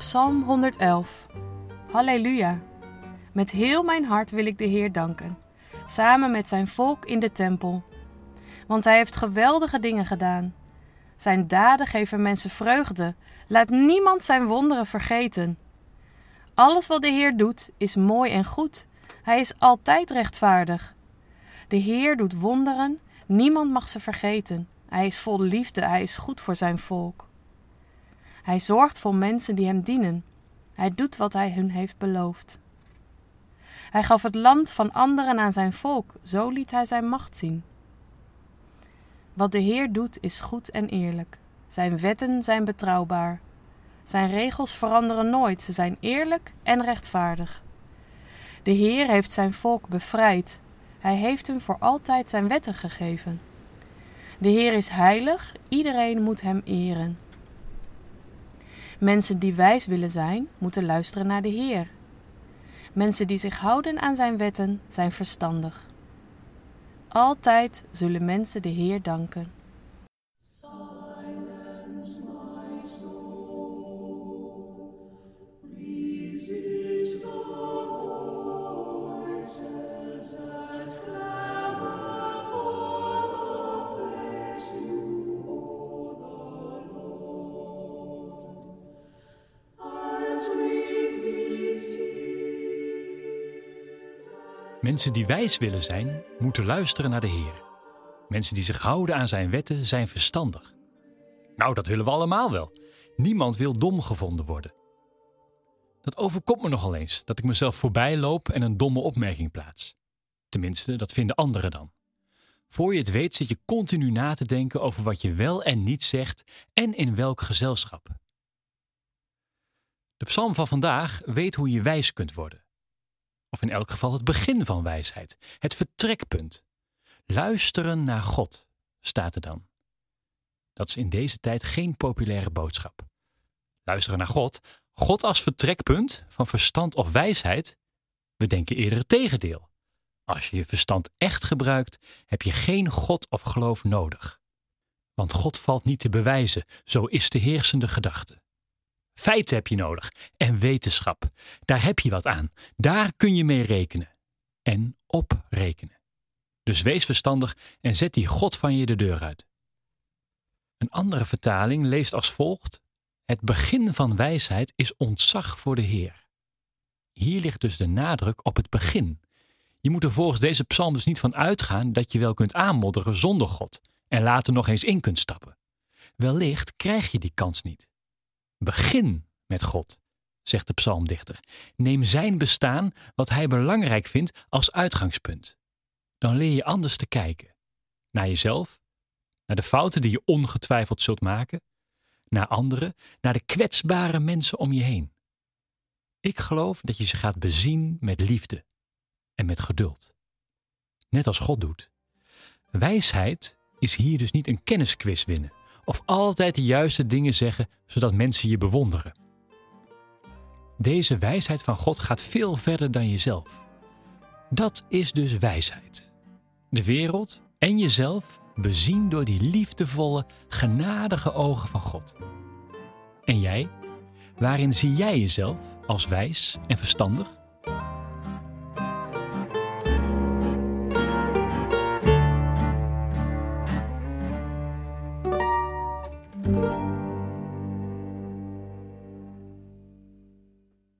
Psalm 111. Halleluja. Met heel mijn hart wil ik de Heer danken, samen met zijn volk in de tempel. Want hij heeft geweldige dingen gedaan. Zijn daden geven mensen vreugde. Laat niemand zijn wonderen vergeten. Alles wat de Heer doet is mooi en goed. Hij is altijd rechtvaardig. De Heer doet wonderen, niemand mag ze vergeten. Hij is vol liefde, hij is goed voor zijn volk. Hij zorgt voor mensen die hem dienen. Hij doet wat hij hun heeft beloofd. Hij gaf het land van anderen aan zijn volk, zo liet hij zijn macht zien. Wat de Heer doet is goed en eerlijk. Zijn wetten zijn betrouwbaar. Zijn regels veranderen nooit, ze zijn eerlijk en rechtvaardig. De Heer heeft zijn volk bevrijd. Hij heeft hun voor altijd zijn wetten gegeven. De Heer is heilig, iedereen moet hem eren. Mensen die wijs willen zijn, moeten luisteren naar de Heer. Mensen die zich houden aan zijn wetten, zijn verstandig. Altijd zullen mensen de Heer danken. Mensen die wijs willen zijn, moeten luisteren naar de Heer. Mensen die zich houden aan zijn wetten zijn verstandig. Nou, dat willen we allemaal wel. Niemand wil dom gevonden worden. Dat overkomt me nogal eens, dat ik mezelf voorbij loop en een domme opmerking plaats. Tenminste, dat vinden anderen dan. Voor je het weet zit je continu na te denken over wat je wel en niet zegt en in welk gezelschap. De psalm van vandaag weet hoe je wijs kunt worden of in elk geval het begin van wijsheid, het vertrekpunt. Luisteren naar God, staat er dan. Dat is in deze tijd geen populaire boodschap. Luisteren naar God, God als vertrekpunt van verstand of wijsheid, we denken eerder het tegendeel. Als je je verstand echt gebruikt, heb je geen God of geloof nodig. Want God valt niet te bewijzen, zo is de heersende gedachte. Feiten heb je nodig en wetenschap. Daar heb je wat aan. Daar kun je mee rekenen. En op rekenen. Dus wees verstandig en zet die God van je de deur uit. Een andere vertaling leest als volgt: Het begin van wijsheid is ontzag voor de Heer. Hier ligt dus de nadruk op het begin. Je moet er volgens deze psalm dus niet van uitgaan dat je wel kunt aanmodderen zonder God en later nog eens in kunt stappen. Wellicht krijg je die kans niet. Begin met God, zegt de psalmdichter. Neem zijn bestaan, wat hij belangrijk vindt, als uitgangspunt. Dan leer je anders te kijken. Naar jezelf, naar de fouten die je ongetwijfeld zult maken, naar anderen, naar de kwetsbare mensen om je heen. Ik geloof dat je ze gaat bezien met liefde en met geduld. Net als God doet. Wijsheid is hier dus niet een kennisquiz winnen of altijd de juiste dingen zeggen zodat mensen je bewonderen. Deze wijsheid van God gaat veel verder dan jezelf. Dat is dus wijsheid. De wereld en jezelf bezien door die liefdevolle, genadige ogen van God. En jij? Waarin zie jij jezelf als wijs en verstandig?